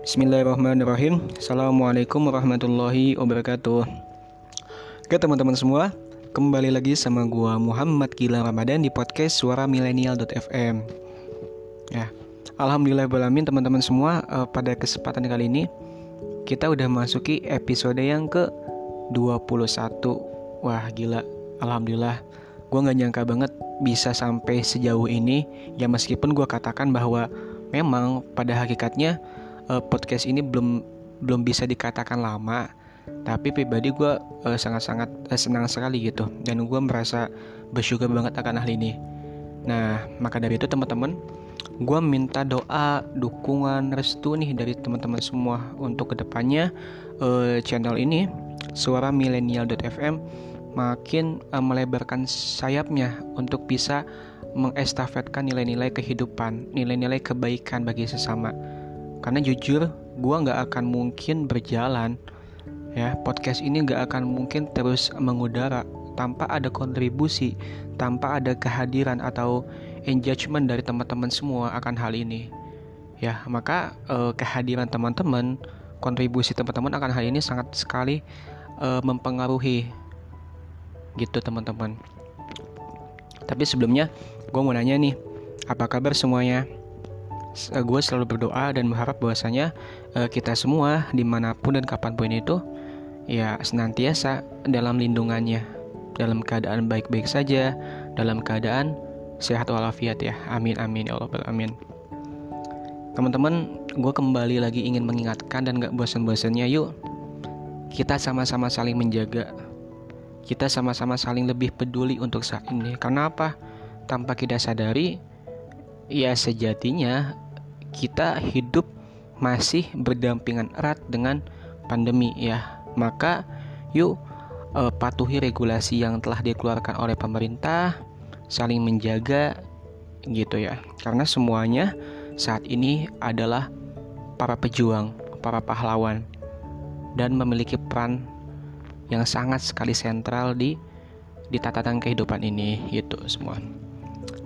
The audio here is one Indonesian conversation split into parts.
Bismillahirrahmanirrahim. Assalamualaikum warahmatullahi wabarakatuh. Oke teman-teman semua Kembali lagi sama gua Muhammad Gila Ramadan di podcast suara milenial.fm Ya, Alhamdulillah balamin teman-teman semua. Uh, Pada kesempatan kali ini Kita udah masuki episode yang ke 21 Wah gila. Alhamdulillah. Gue gak nyangka banget bisa sampai sejauh ini. Ya meskipun gue katakan bahwa Memang pada hakikatnya uh, podcast ini belum belum bisa dikatakan lama tapi pribadi gue uh, sangat-sangat uh, senang sekali gitu. Dan gue merasa bersyukur banget akan hal ini. Nah maka dari itu teman-teman gue minta doa dukungan restu nih dari teman-teman semua untuk ke depannya uh, channel ini suara milenial.fm makin uh, melebarkan sayapnya untuk bisa mengestafetkan nilai-nilai kehidupan, nilai-nilai kebaikan bagi sesama karena jujur gue nggak akan mungkin berjalan ya. Podcast ini nggak akan mungkin terus mengudara tanpa ada kontribusi tanpa ada kehadiran atau engagement dari teman-teman semua akan hal ini ya. Maka eh, kehadiran teman-teman kontribusi teman-teman akan hal ini sangat sekali eh, mempengaruhi gitu teman-teman. Tapi sebelumnya gue mau nanya nih apa kabar semuanya gue selalu berdoa dan berharap bahwasanya uh, kita semua di mana pun dan kapan pun itu ya senantiasa dalam lindungannya dalam keadaan baik-baik saja dalam keadaan sehat walafiat ya. Amin amin ya Allah amin teman-teman gue kembali lagi ingin mengingatkan dan gak bosan-bosannya yuk. Kita sama-sama saling menjaga. Kita sama-sama saling lebih peduli untuk saat ini. Karena apa? Tanpa kita sadari ya sejatinya kita hidup masih berdampingan erat dengan pandemi ya. Maka yuk uh, patuhi regulasi yang telah dikeluarkan oleh pemerintah, saling menjaga gitu ya. Karena semuanya saat ini adalah para pejuang, para pahlawan dan memiliki peran yang sangat sekali sentral di di tatanan kehidupan ini gitu semua.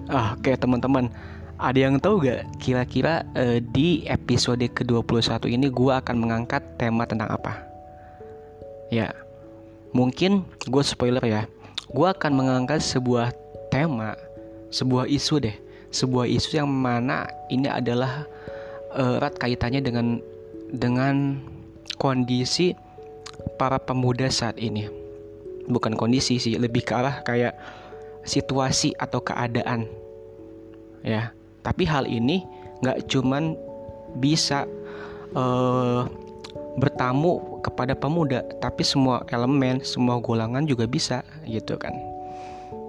Ah, oke teman-teman, ada yang tahu gak kira-kira uh, di episode ke-21 ini gue akan mengangkat tema tentang apa? Ya, mungkin gue spoiler ya. Gue akan mengangkat sebuah tema, sebuah isu deh. Sebuah isu yang mana ini adalah uh, erat kaitannya dengan dengan kondisi para pemuda saat ini. Bukan kondisi sih, lebih ke arah kayak situasi atau keadaan ya tapi hal ini nggak cuman bisa uh, bertamu kepada pemuda tapi semua elemen semua golongan juga bisa gitu kan.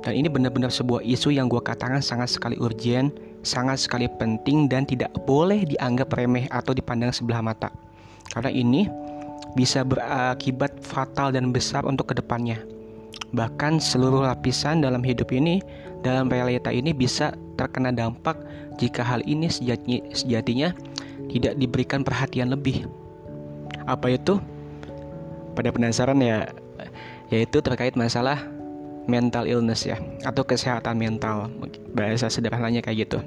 Dan ini benar-benar sebuah isu yang gue katakan sangat sekali urgent sangat sekali penting dan tidak boleh dianggap remeh atau dipandang sebelah mata. Karena ini bisa berakibat fatal dan besar untuk ke depannya Bahkan seluruh lapisan dalam hidup ini, dalam realita ini bisa terkena dampak jika hal ini sejati, sejatinya tidak diberikan perhatian lebih. Apa itu? Pada penasaran ya, yaitu terkait masalah mental illness ya, atau kesehatan mental. Bahasa sederhananya kayak gitu.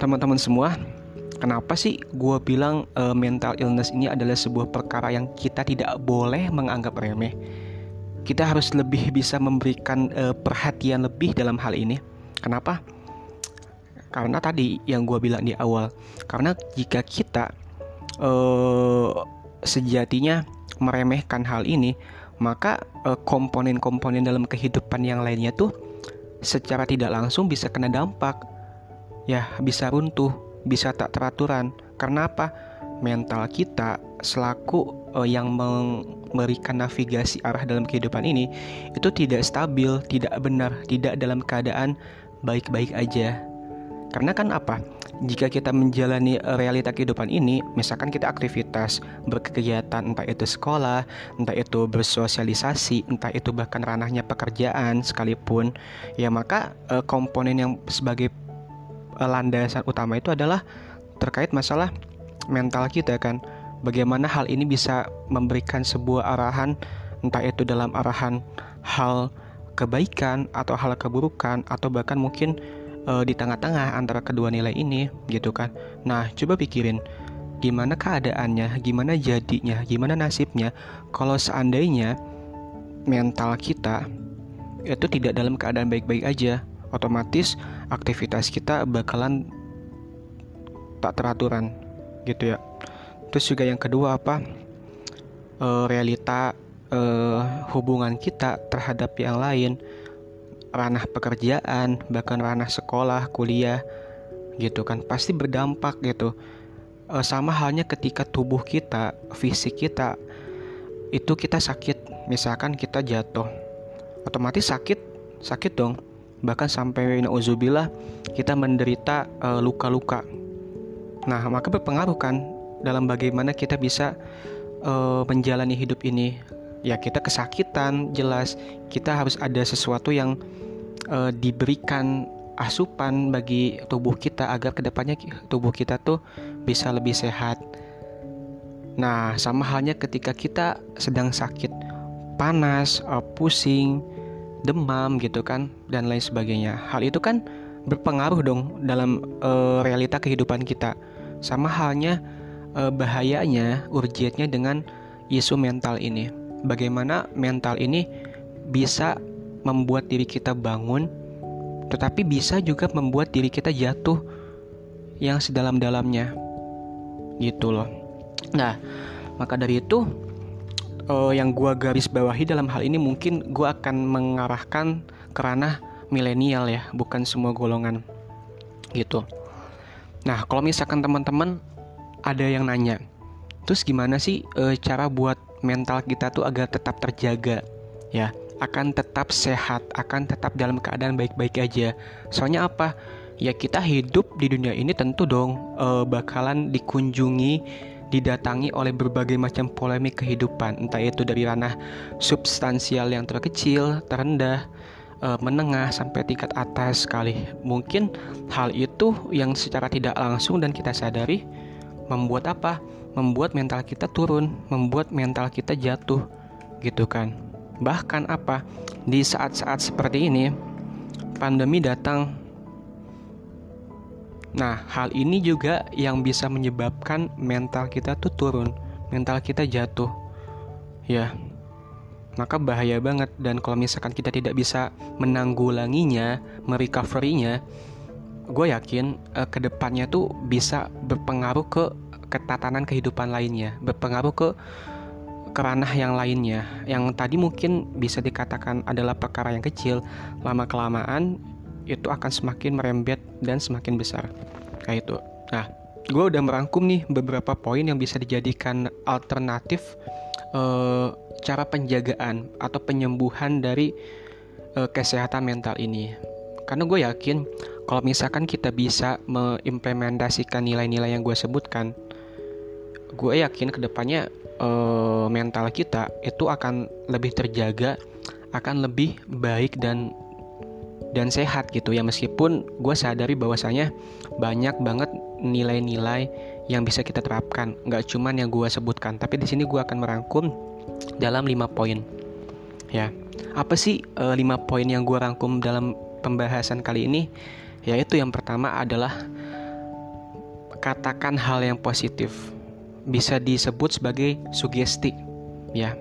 Teman-teman semua, kenapa sih gue bilang uh, mental illness ini adalah sebuah perkara yang kita tidak boleh menganggap remeh? Kita harus lebih bisa memberikan uh, perhatian lebih dalam hal ini. Kenapa? Karena tadi yang gue bilang di awal, karena jika kita uh, sejatinya meremehkan hal ini, maka eh, komponen-komponen dalam kehidupan yang lainnya tuh secara tidak langsung bisa kena dampak, ya bisa runtuh, bisa tak teraturan. Karena apa? Mental kita selaku uh, yang memberikan navigasi arah dalam kehidupan ini itu tidak stabil, tidak benar, tidak dalam keadaan baik-baik aja. Karena kan apa? Jika kita menjalani realita kehidupan ini, misalkan kita aktivitas berkegiatan entah itu sekolah, entah itu bersosialisasi, entah itu bahkan ranahnya pekerjaan sekalipun, ya maka uh, komponen yang sebagai landasan utama itu adalah terkait masalah mental kita kan bagaimana hal ini bisa memberikan sebuah arahan entah itu dalam arahan hal kebaikan atau hal keburukan atau bahkan mungkin e, di tengah-tengah antara kedua nilai ini gitu kan. Nah, coba pikirin gimana keadaannya, gimana jadinya, gimana nasibnya kalau seandainya mental kita itu tidak dalam keadaan baik-baik aja, otomatis aktivitas kita bakalan tak teraturan gitu ya. Terus juga yang kedua apa? E, realita e, hubungan kita terhadap yang lain, ranah pekerjaan, bahkan ranah sekolah, kuliah gitu kan. Pasti berdampak gitu. E, sama halnya ketika tubuh kita fisik kita itu kita sakit. Misalkan kita jatuh otomatis sakit sakit dong. Bahkan sampai nauzubillah kita menderita luka-luka. Nah maka berpengaruh kan dalam bagaimana kita bisa uh, menjalani hidup ini ya kita kesakitan jelas kita harus ada sesuatu yang uh, diberikan asupan bagi tubuh kita agar ke depannya tubuh kita tuh bisa lebih sehat. Nah, sama halnya ketika kita sedang sakit, panas, uh, pusing, demam gitu kan, dan lain sebagainya. Hal itu kan berpengaruh dong dalam uh, realita kehidupan kita. Sama halnya uh, bahayanya, urgentnya dengan isu mental ini. Bagaimana mental ini bisa membuat diri kita bangun tetapi bisa juga membuat diri kita jatuh yang sedalam-dalamnya. Gitu loh. Nah maka dari itu uh, yang gua garis bawahi dalam hal ini mungkin gua akan mengarahkan ke ranah milenial ya bukan semua golongan. Gitu. Nah kalau misalkan teman-teman ada yang nanya terus gimana sih e, cara buat mental kita tuh agar tetap terjaga ya akan tetap sehat, akan tetap dalam keadaan baik-baik aja. Soalnya apa? Ya kita hidup di dunia ini tentu dong uh, bakalan dikunjungi, didatangi oleh berbagai macam polemik kehidupan, entah itu dari ranah substansial yang terkecil, terendah, uh, menengah sampai tingkat atas sekali. Mungkin hal itu yang secara tidak langsung dan kita sadari membuat apa? Membuat mental kita turun, membuat mental kita jatuh, gitu kan. Bahkan apa? Di saat-saat seperti ini, pandemi datang. Nah, hal ini juga yang bisa menyebabkan mental kita tuh turun, mental kita jatuh. Ya. Maka bahaya banget dan kalau misalkan kita tidak bisa menanggulanginya, merecoverynya, gue yakin uh, ke depannya tuh bisa berpengaruh ke ketatanan kehidupan lainnya, berpengaruh ke keranah yang lainnya. Yang tadi mungkin bisa dikatakan adalah perkara yang kecil lama kelamaan itu akan semakin merembet dan semakin besar. Kayak itu. Nah gue udah merangkum nih beberapa poin yang bisa dijadikan alternatif uh, cara penjagaan atau penyembuhan dari uh, kesehatan mental ini. Karena gue yakin kalau misalkan kita bisa mengimplementasikan nilai-nilai yang gue sebutkan gue yakin ke depannya uh, mental kita itu akan lebih terjaga, akan lebih baik dan dan sehat gitu ya. Meskipun gue sadari bahwasanya banyak banget nilai-nilai yang bisa kita terapkan. Nggak cuman yang gue sebutkan tapi di sini gue akan merangkum dalam lima poin. Ya apa sih lima poin yang gue rangkum dalam pembahasan kali ini yaitu yang pertama adalah katakan hal yang positif. Bisa disebut sebagai sugesti ya.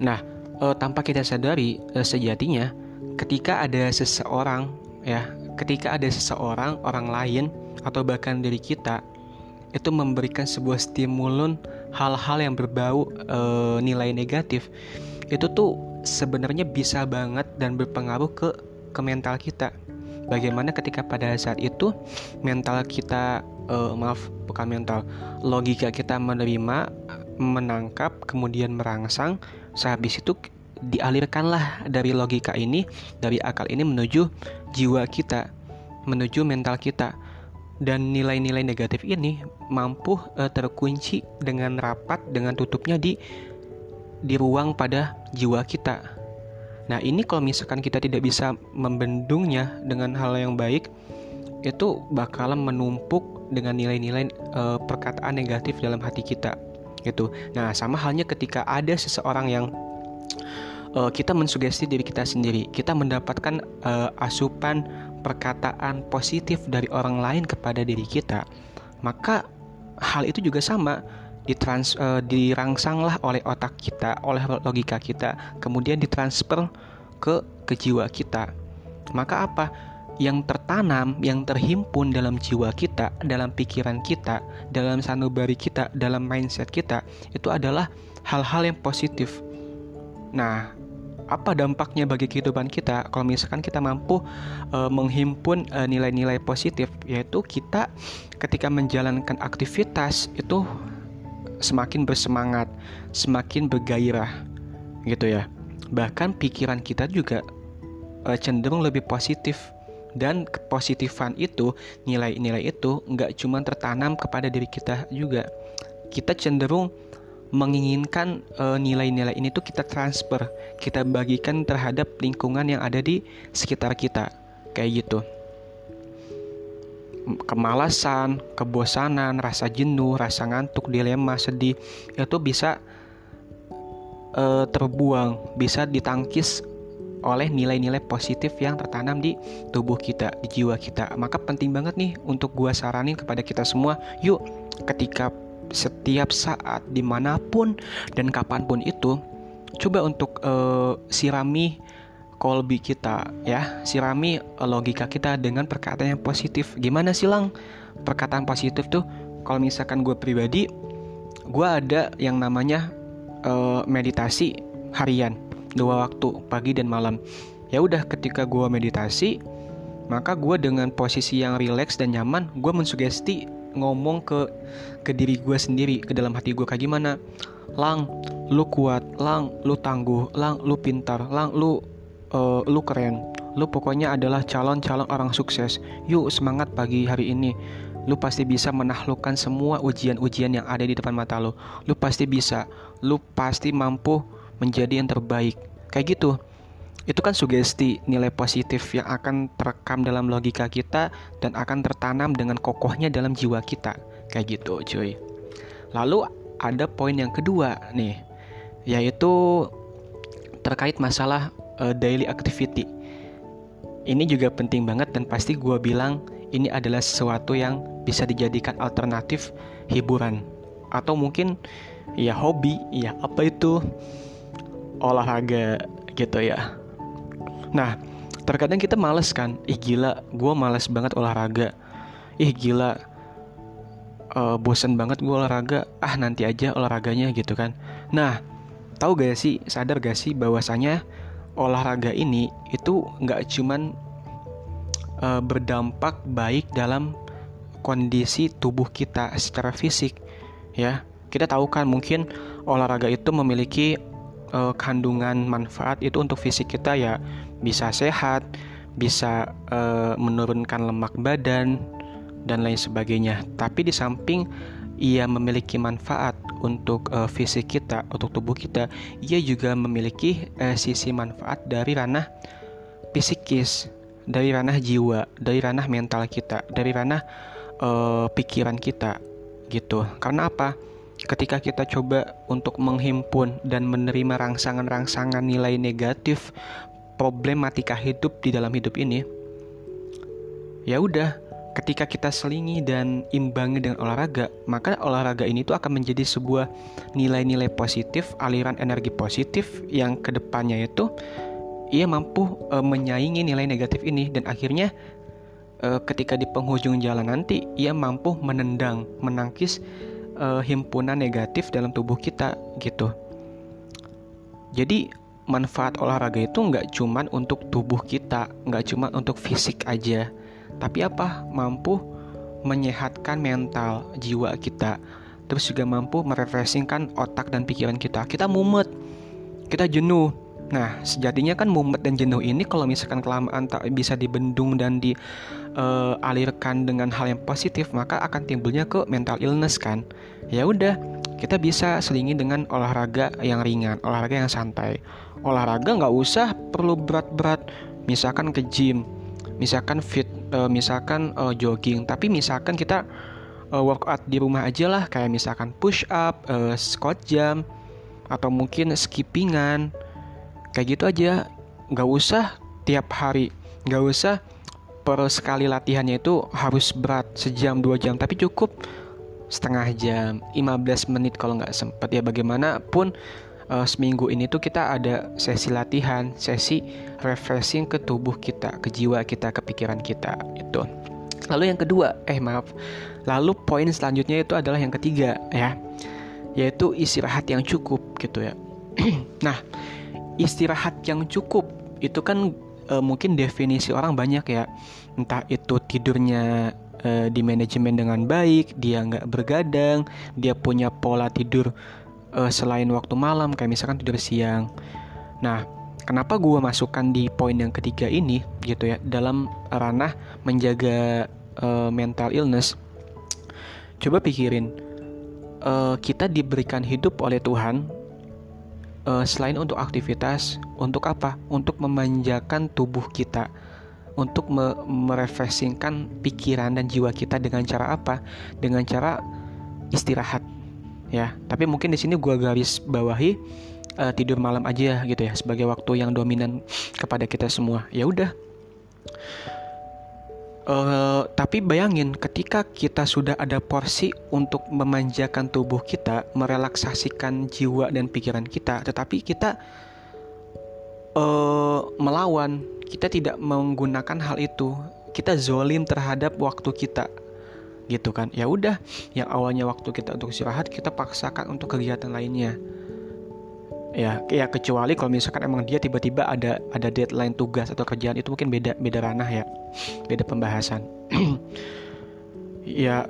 Nah e, tanpa kita sadari e, sejatinya ketika ada seseorang ya ketika ada seseorang orang lain atau bahkan dari kita itu memberikan sebuah stimulun hal-hal yang berbau e, nilai negatif itu tuh sebenarnya bisa banget dan berpengaruh ke ke mental kita bagaimana ketika pada saat itu mental kita uh, maaf bukan mental logika kita menerima menangkap kemudian merangsang sehabis itu dialirkanlah dari logika ini dari akal ini menuju jiwa kita menuju mental kita dan nilai-nilai negatif ini mampu uh, terkunci dengan rapat dengan tutupnya di di ruang pada jiwa kita. Nah, ini kalau misalkan kita tidak bisa membendungnya dengan hal yang baik, itu bakalan menumpuk dengan nilai-nilai uh, perkataan negatif dalam hati kita gitu. Nah, sama halnya ketika ada seseorang yang uh, kita mensugesti diri kita sendiri, kita mendapatkan uh, asupan perkataan positif dari orang lain kepada diri kita, maka hal itu juga sama ditrans uh, dirangsanglah oleh otak kita, oleh logika kita, kemudian ditransfer ke ke jiwa kita. Maka apa? Yang tertanam, yang terhimpun dalam jiwa kita, dalam pikiran kita, dalam sanubari kita, dalam mindset kita, itu adalah hal-hal yang positif. Nah, apa dampaknya bagi kehidupan kita kalau misalkan kita mampu uh, menghimpun nilai nilai-nilai positif yaitu kita ketika menjalankan aktivitas itu semakin bersemangat, semakin bergairah gitu ya. Bahkan pikiran kita juga uh, cenderung lebih positif dan kepositifan itu, nilai-nilai itu nggak cuma tertanam kepada diri kita juga. Kita cenderung menginginkan nilai nilai-nilai ini tuh kita transfer, kita bagikan terhadap lingkungan yang ada di sekitar kita. Kayak gitu kemalasan, kebosanan, rasa jenuh, rasa ngantuk, dilema, sedih itu bisa uh, terbuang, bisa ditangkis oleh nilai-nilai positif yang tertanam di tubuh kita, di jiwa kita. Maka penting banget nih untuk gua saranin kepada kita semua, yuk ketika setiap saat di mana pun dan kapan pun itu, coba untuk uh, sirami kolbi kita ya. Sirami eh, logika kita dengan perkataan yang positif. Gimana sih lang? Perkataan positif tuh kalau misalkan gue pribadi gue ada yang namanya uh, meditasi harian. Dua waktu pagi dan malam. Ya udah ketika gue meditasi maka gue dengan posisi yang rileks dan nyaman gue mensugesti ngomong ke ke diri gue sendiri ke dalam hati gue kayak gimana? Lang lu kuat. Lang lu tangguh. Lang lu pintar. Lang lu uh, lu keren. Lu pokoknya adalah calon-calon orang sukses. Yuk semangat pagi hari ini. Lu pasti bisa menaklukkan semua ujian-ujian yang ada di depan mata lu. Lu pasti bisa. Lu pasti mampu menjadi yang terbaik. Kayak gitu. Itu kan sugesti nilai positif yang akan terekam dalam logika kita dan akan tertanam dengan kokohnya dalam jiwa kita. Kayak gitu cuy. Lalu ada poin yang kedua nih yaitu terkait masalah uh, daily activity. Ini juga penting banget dan pasti gue bilang ini adalah sesuatu yang bisa dijadikan alternatif hiburan atau mungkin ya hobi, ya apa itu olahraga gitu ya. Nah, terkadang kita males kan, ih gila, gue males banget olahraga, ih gila, uh, bosen banget gue olahraga, ah nanti aja olahraganya gitu kan. Nah, tahu gak sih, sadar gak sih bahwasanya olahraga ini itu nggak cuman uh, berdampak baik dalam kondisi tubuh kita secara fisik ya. Kita tahu kan mungkin olahraga itu memiliki uh, kandungan manfaat itu untuk fisik kita ya. Bisa sehat bisa uh, menurunkan lemak badan dan lain sebagainya. Tapi di samping ia memiliki manfaat untuk uh, fisik kita, untuk tubuh kita, ia juga memiliki uh, sisi manfaat dari ranah psikis, dari ranah jiwa, dari ranah mental kita, dari ranah uh, pikiran kita, gitu. Karena apa? Ketika kita coba untuk menghimpun dan menerima rangsangan-rangsangan nilai negatif problematika hidup di dalam hidup ini, ya udah ketika kita selingi dan imbangi dengan olahraga, maka olahraga ini tuh akan menjadi sebuah nilai-nilai positif, aliran energi positif yang ke depannya itu ia mampu e, menyaingi nilai negatif ini dan akhirnya e, ketika di penghujung jalan nanti ia mampu menendang, menangkis e, himpunan negatif dalam tubuh kita gitu. Jadi manfaat olahraga itu nggak cuman untuk tubuh kita, nggak cuma untuk fisik aja, tapi apa? Mampu menyehatkan mental jiwa kita. Terus juga mampu merefreshingkan otak dan pikiran kita. Kita mumet. Kita jenuh. Nah sejatinya kan mumet dan jenuh ini kalau misalkan kelamaan tak bisa dibendung dan dialirkan uh, dengan hal yang positif maka akan timbulnya ke mental illness kan. Ya udah kita bisa selingi dengan olahraga yang ringan olahraga yang santai. Olahraga nggak usah perlu berat-berat. Misalkan ke gym misalkan fit uh, misalkan uh, jogging. Tapi misalkan kita uh, workout di rumah aja lah. Kayak misalkan push up uh, squat jam atau mungkin skippingan. Kayak gitu aja. Nggak usah tiap hari. Nggak usah per sekali latihannya itu harus berat sejam dua jam. Tapi cukup setengah jam 15 menit kalau nggak sempat ya bagaimanapun uh, seminggu ini tuh kita ada sesi latihan sesi refreshing ke tubuh kita ke jiwa kita ke pikiran kita itu lalu yang kedua eh maaf. Lalu poin selanjutnya itu adalah yang ketiga ya. Yaitu istirahat yang cukup gitu ya. Nah istirahat yang cukup itu kan e, mungkin definisi orang banyak ya. Entah itu tidurnya e, di manajemen dengan baik dia nggak bergadang dia punya pola tidur e, selain waktu malam kayak misalkan tidur siang nah kenapa gue masukkan di poin yang ketiga ini gitu ya dalam ranah menjaga e, mental illness coba pikirin e, kita diberikan hidup oleh Tuhan uh, selain untuk aktivitas, untuk apa? Untuk memanjakan tubuh kita, untuk me merefreshingkan pikiran dan jiwa kita dengan cara apa? Dengan cara istirahat, ya. Tapi mungkin di sini gua garis bawahi uh, tidur malam aja gitu ya sebagai waktu yang dominan kepada kita semua. Ya udah. Uh, tapi bayangin ketika kita sudah ada porsi untuk memanjakan tubuh kita, merelaksasikan jiwa dan pikiran kita, tetapi kita uh, melawan, kita tidak menggunakan hal itu, kita zolim terhadap waktu kita, gitu kan? Ya udah, yang awalnya waktu kita untuk istirahat kita paksakan untuk kegiatan lainnya. Ya ya kecuali kalau misalkan emang dia tiba-tiba ada ada deadline tugas atau kerjaan itu mungkin beda beda ranah ya. Beda pembahasan. Ya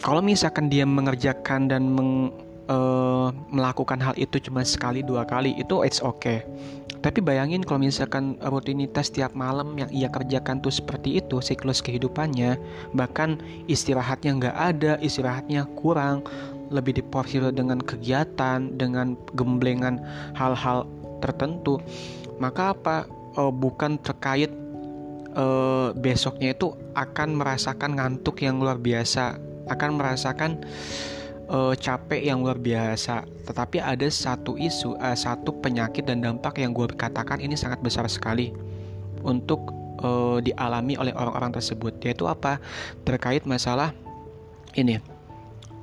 kalau misalkan dia mengerjakan dan meng, uh, melakukan hal itu cuma sekali dua kali itu it's okay tapi bayangin kalau misalkan rutinitas tiap malam yang ia kerjakan tuh seperti itu siklus kehidupannya bahkan istirahatnya nggak ada istirahatnya kurang lebih diporsir dengan kegiatan dengan gemblengan hal-hal tertentu maka apa uh, bukan terkait uh, besoknya itu akan merasakan ngantuk yang luar biasa akan merasakan uh, capek yang luar biasa. Tetapi ada satu isu, uh, satu penyakit dan dampak yang gue katakan ini sangat besar sekali untuk uh, dialami oleh orang-orang tersebut. Yaitu apa? Terkait masalah ini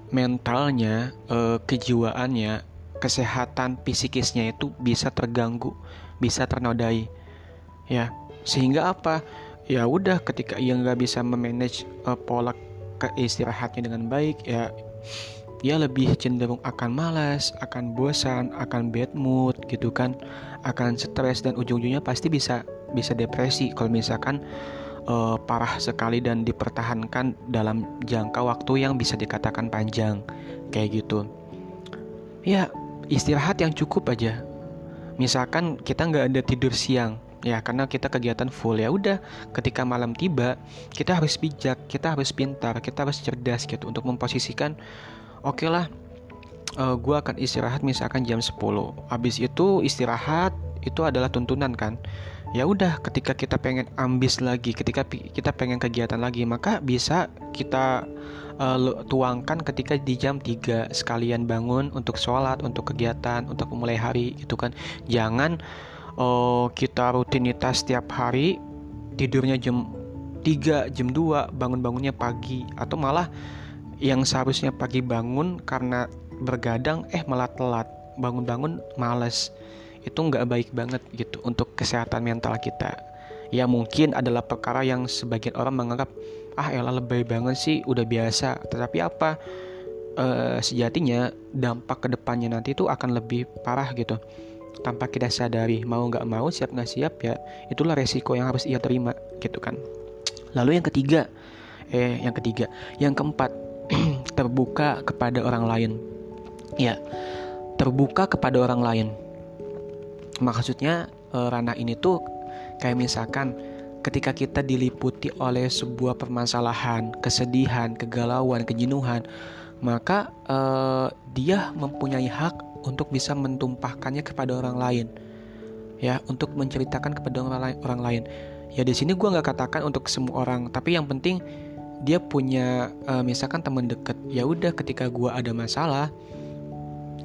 mentalnya, uh, kejiwaannya, kesehatan psikisnya itu bisa terganggu, bisa ternodai. Ya, sehingga apa? Ya udah ketika ia nggak bisa memanage uh, pola keistirahatnya dengan baik ya dia lebih cenderung akan malas, akan bosan, akan bad mood gitu kan, akan stres dan ujung-ujungnya pasti bisa bisa depresi kalau misalkan uh, parah sekali dan dipertahankan dalam jangka waktu yang bisa dikatakan panjang kayak gitu. Ya istirahat yang cukup aja. Misalkan kita nggak ada tidur siang, ya karena kita kegiatan full ya udah ketika malam tiba kita harus bijak kita harus pintar kita harus cerdas gitu untuk memposisikan oke okay lah uh, eh, gue akan istirahat misalkan jam 10 habis itu istirahat itu adalah tuntunan kan? Ya udah ketika kita pengen ambis lagi ketika kita pengen kegiatan lagi maka bisa kita uh, tuangkan ketika di jam 3 sekalian bangun untuk sholat untuk kegiatan untuk memulai hari gitu kan? Jangan uh, kita rutinitas setiap hari tidurnya jam 3 jam 2 bangun-bangunnya pagi atau malah yang seharusnya pagi bangun karena bergadang eh malah telat. Bangun-bangun males. Itu nggak baik banget gitu untuk kesehatan mental kita. Ya mungkin adalah perkara yang sebagian orang menganggap ah elah lebay banget sih udah biasa. Tetapi apa? E, sejatinya dampak ke depannya nanti itu akan lebih parah gitu. Tanpa kita sadari mau nggak mau siap nggak siap ya itulah resiko yang harus ia terima gitu kan. Lalu yang ketiga eh yang ketiga. Yang keempat terbuka kepada orang lain. Ya, terbuka kepada orang lain. Maksudnya uh, ranah ini tuh kayak misalkan ketika kita diliputi oleh sebuah permasalahan, kesedihan, kegalauan, kejenuhan, maka uh, dia mempunyai hak untuk bisa mentumpahkannya kepada orang lain. Ya, untuk menceritakan kepada orang lain. Orang lain. Ya di sini gue nggak katakan untuk semua orang, tapi yang penting dia punya uh, misalkan teman deket ya udah ketika gue ada masalah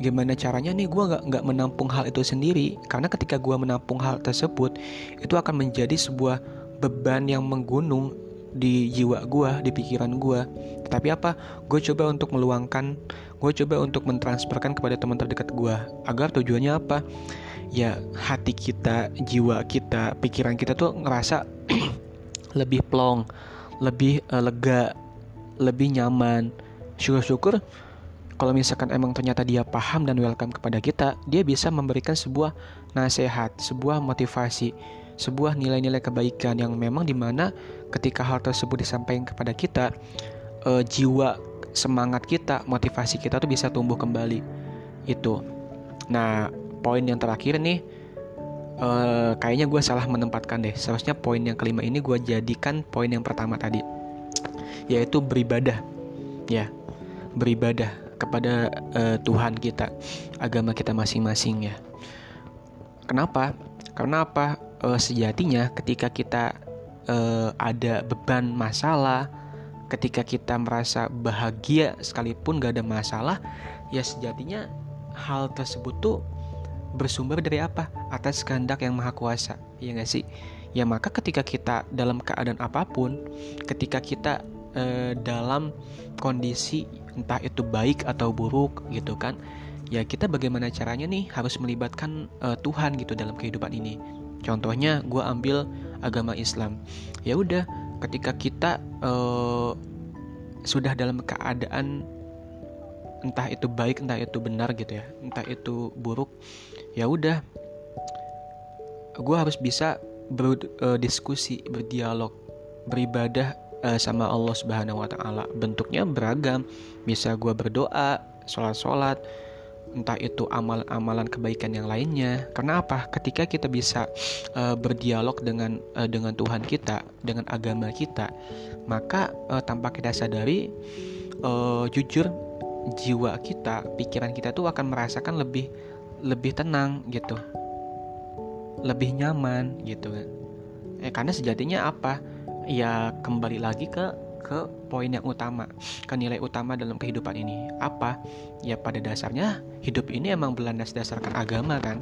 gimana caranya nih gue nggak nggak menampung hal itu sendiri karena ketika gue menampung hal tersebut itu akan menjadi sebuah beban yang menggunung di jiwa gue, di pikiran gue. Tapi apa? Gue coba untuk meluangkan, gue coba untuk mentransferkan kepada teman terdekat gue. Agar tujuannya apa? Ya hati kita, jiwa kita, pikiran kita tuh ngerasa lebih plong, lebih uh, lega, lebih nyaman. Syukur-syukur kalau misalkan emang ternyata dia paham dan welcome kepada kita, dia bisa memberikan sebuah nasihat, sebuah motivasi, sebuah nilai-nilai kebaikan yang memang di mana ketika hal tersebut disampaikan kepada kita uh, jiwa semangat kita motivasi kita tuh bisa tumbuh kembali itu nah poin yang terakhir nih uh, kayaknya gue salah menempatkan deh. Seharusnya poin yang kelima ini gue jadikan poin yang pertama tadi. Yaitu beribadah. Ya beribadah kepada uh, Tuhan kita agama kita masing-masing ya. Kenapa? Karena apa? Uh, sejatinya ketika kita uh, ada beban masalah, ketika kita merasa bahagia sekalipun gak ada masalah, ya sejatinya hal tersebut tuh bersumber dari apa? Atas kehendak yang maha kuasa, ya gak sih? Ya maka ketika kita dalam keadaan apa pun, ketika kita uh, dalam kondisi entah itu baik atau buruk gitu kan, ya kita bagaimana caranya nih harus melibatkan uh, Tuhan gitu dalam kehidupan ini Contohnya gue ambil agama Islam. Ya udah, ketika kita uh, sudah dalam keadaan entah itu baik entah itu benar gitu ya, entah itu buruk, ya udah, gue harus bisa berdiskusi, uh, berdialog, beribadah uh, sama Allah Subhanahu Wa Taala. Bentuknya beragam, bisa gue berdoa, sholat-sholat, entah itu amalan-amalan kebaikan yang lainnya. Karena apa? Ketika kita bisa uh, berdialog dengan uh, dengan Tuhan kita, dengan agama kita, maka uh, tanpa kita sadari, uh, jujur jiwa kita, pikiran kita tuh akan merasakan lebih lebih tenang gitu, lebih nyaman gitu kan. Eh, karena sejatinya apa? Ya kembali lagi ke ke poin yang utama, ke nilai utama dalam kehidupan ini. Apa? Ya pada dasarnya hidup ini emang berlandas dasarkan agama kan.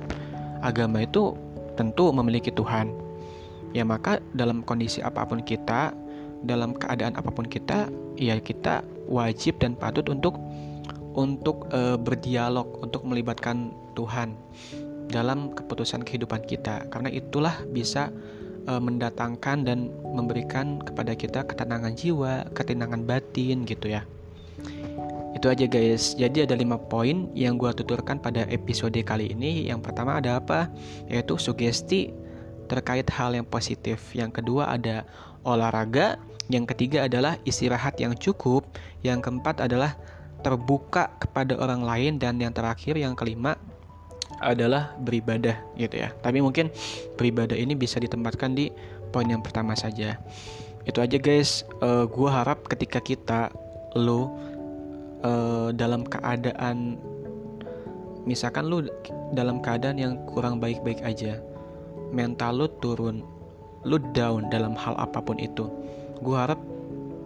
Agama itu tentu memiliki Tuhan. Ya maka dalam kondisi apa pun kita, dalam keadaan apa pun kita, ya kita wajib dan patut untuk untuk e, berdialog, untuk melibatkan Tuhan dalam keputusan kehidupan kita. Karena itulah bisa e, mendatangkan dan memberikan kepada kita ketenangan jiwa, ketenangan batin gitu ya. Itu aja guys. Jadi ada lima poin yang gue tuturkan pada episode kali ini. Yang pertama ada apa? Yaitu sugesti terkait hal yang positif. Yang kedua ada olahraga. Yang ketiga adalah istirahat yang cukup. Yang keempat adalah terbuka kepada orang lain dan yang terakhir yang kelima adalah beribadah gitu ya. Tapi mungkin beribadah ini bisa ditempatkan di poin yang pertama saja. Itu aja guys. Uh, gua harap ketika kita lo uh, dalam keadaan misalkan lu dalam keadaan yang kurang baik-baik aja, mental lu turun, lu down dalam hal apa pun itu. Gua harap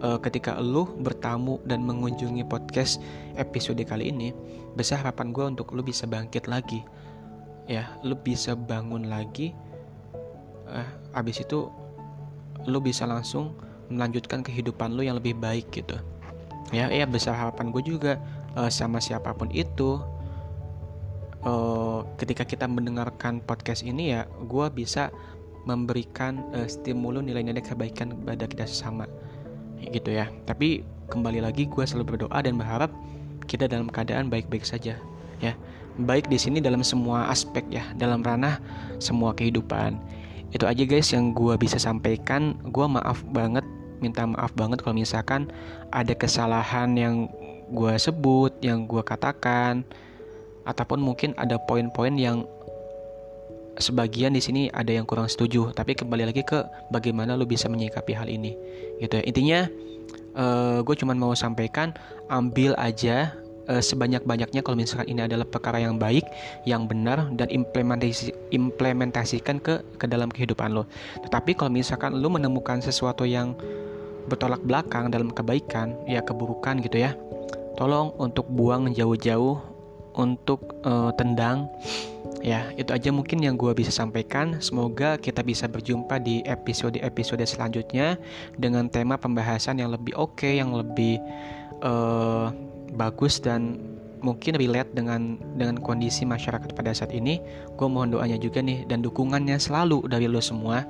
uh, ketika lu bertamu dan mengunjungi podcast episode kali ini, besar harapan gue untuk lu bisa bangkit lagi ya lu bisa bangun lagi eh, abis itu lu bisa langsung melanjutkan kehidupan lu yang lebih baik gitu. Ya ya besar harapan gue juga uh, sama siapa pun itu uh, ketika kita mendengarkan podcast ini ya gue bisa memberikan uh, stimulus nilai-nilai kebaikan kepada kita sesama. Gitu ya. Tapi kembali lagi gue selalu berdoa dan berharap kita dalam keadaan baik-baik saja ya baik di sini dalam semua aspek ya dalam ranah semua kehidupan. Itu aja guys yang gue bisa sampaikan. Gue maaf banget minta maaf banget kalau misalkan ada kesalahan yang gue sebut yang gue katakan ataupun mungkin ada poin-poin yang sebagian di sini ada yang kurang setuju. Tapi kembali lagi ke bagaimana lo bisa menyikapi hal ini gitu ya. Intinya uh, eh, gue cuma mau sampaikan ambil aja uh, sebanyak-banyaknya kalau misalkan ini adalah perkara yang baik, yang benar dan implementasi implementasikan ke ke dalam kehidupan lo. Tetapi kalau misalkan lo menemukan sesuatu yang bertolak belakang dalam kebaikan, ya keburukan gitu ya. Tolong untuk buang jauh-jauh untuk uh, tendang. Ya, itu aja mungkin yang gue bisa sampaikan. Semoga kita bisa berjumpa di episode-episode selanjutnya dengan tema pembahasan yang lebih oke, okay, yang lebih uh, bagus dan mungkin relate dengan dengan kondisi masyarakat pada saat ini. Gue mohon doanya juga nih dan dukungannya selalu dari lo semua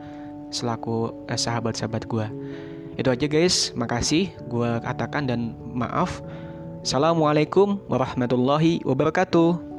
selaku eh, sahabat-sahabat gue. Itu aja guys, makasih gue katakan dan maaf. Assalamualaikum warahmatullahi wabarakatuh.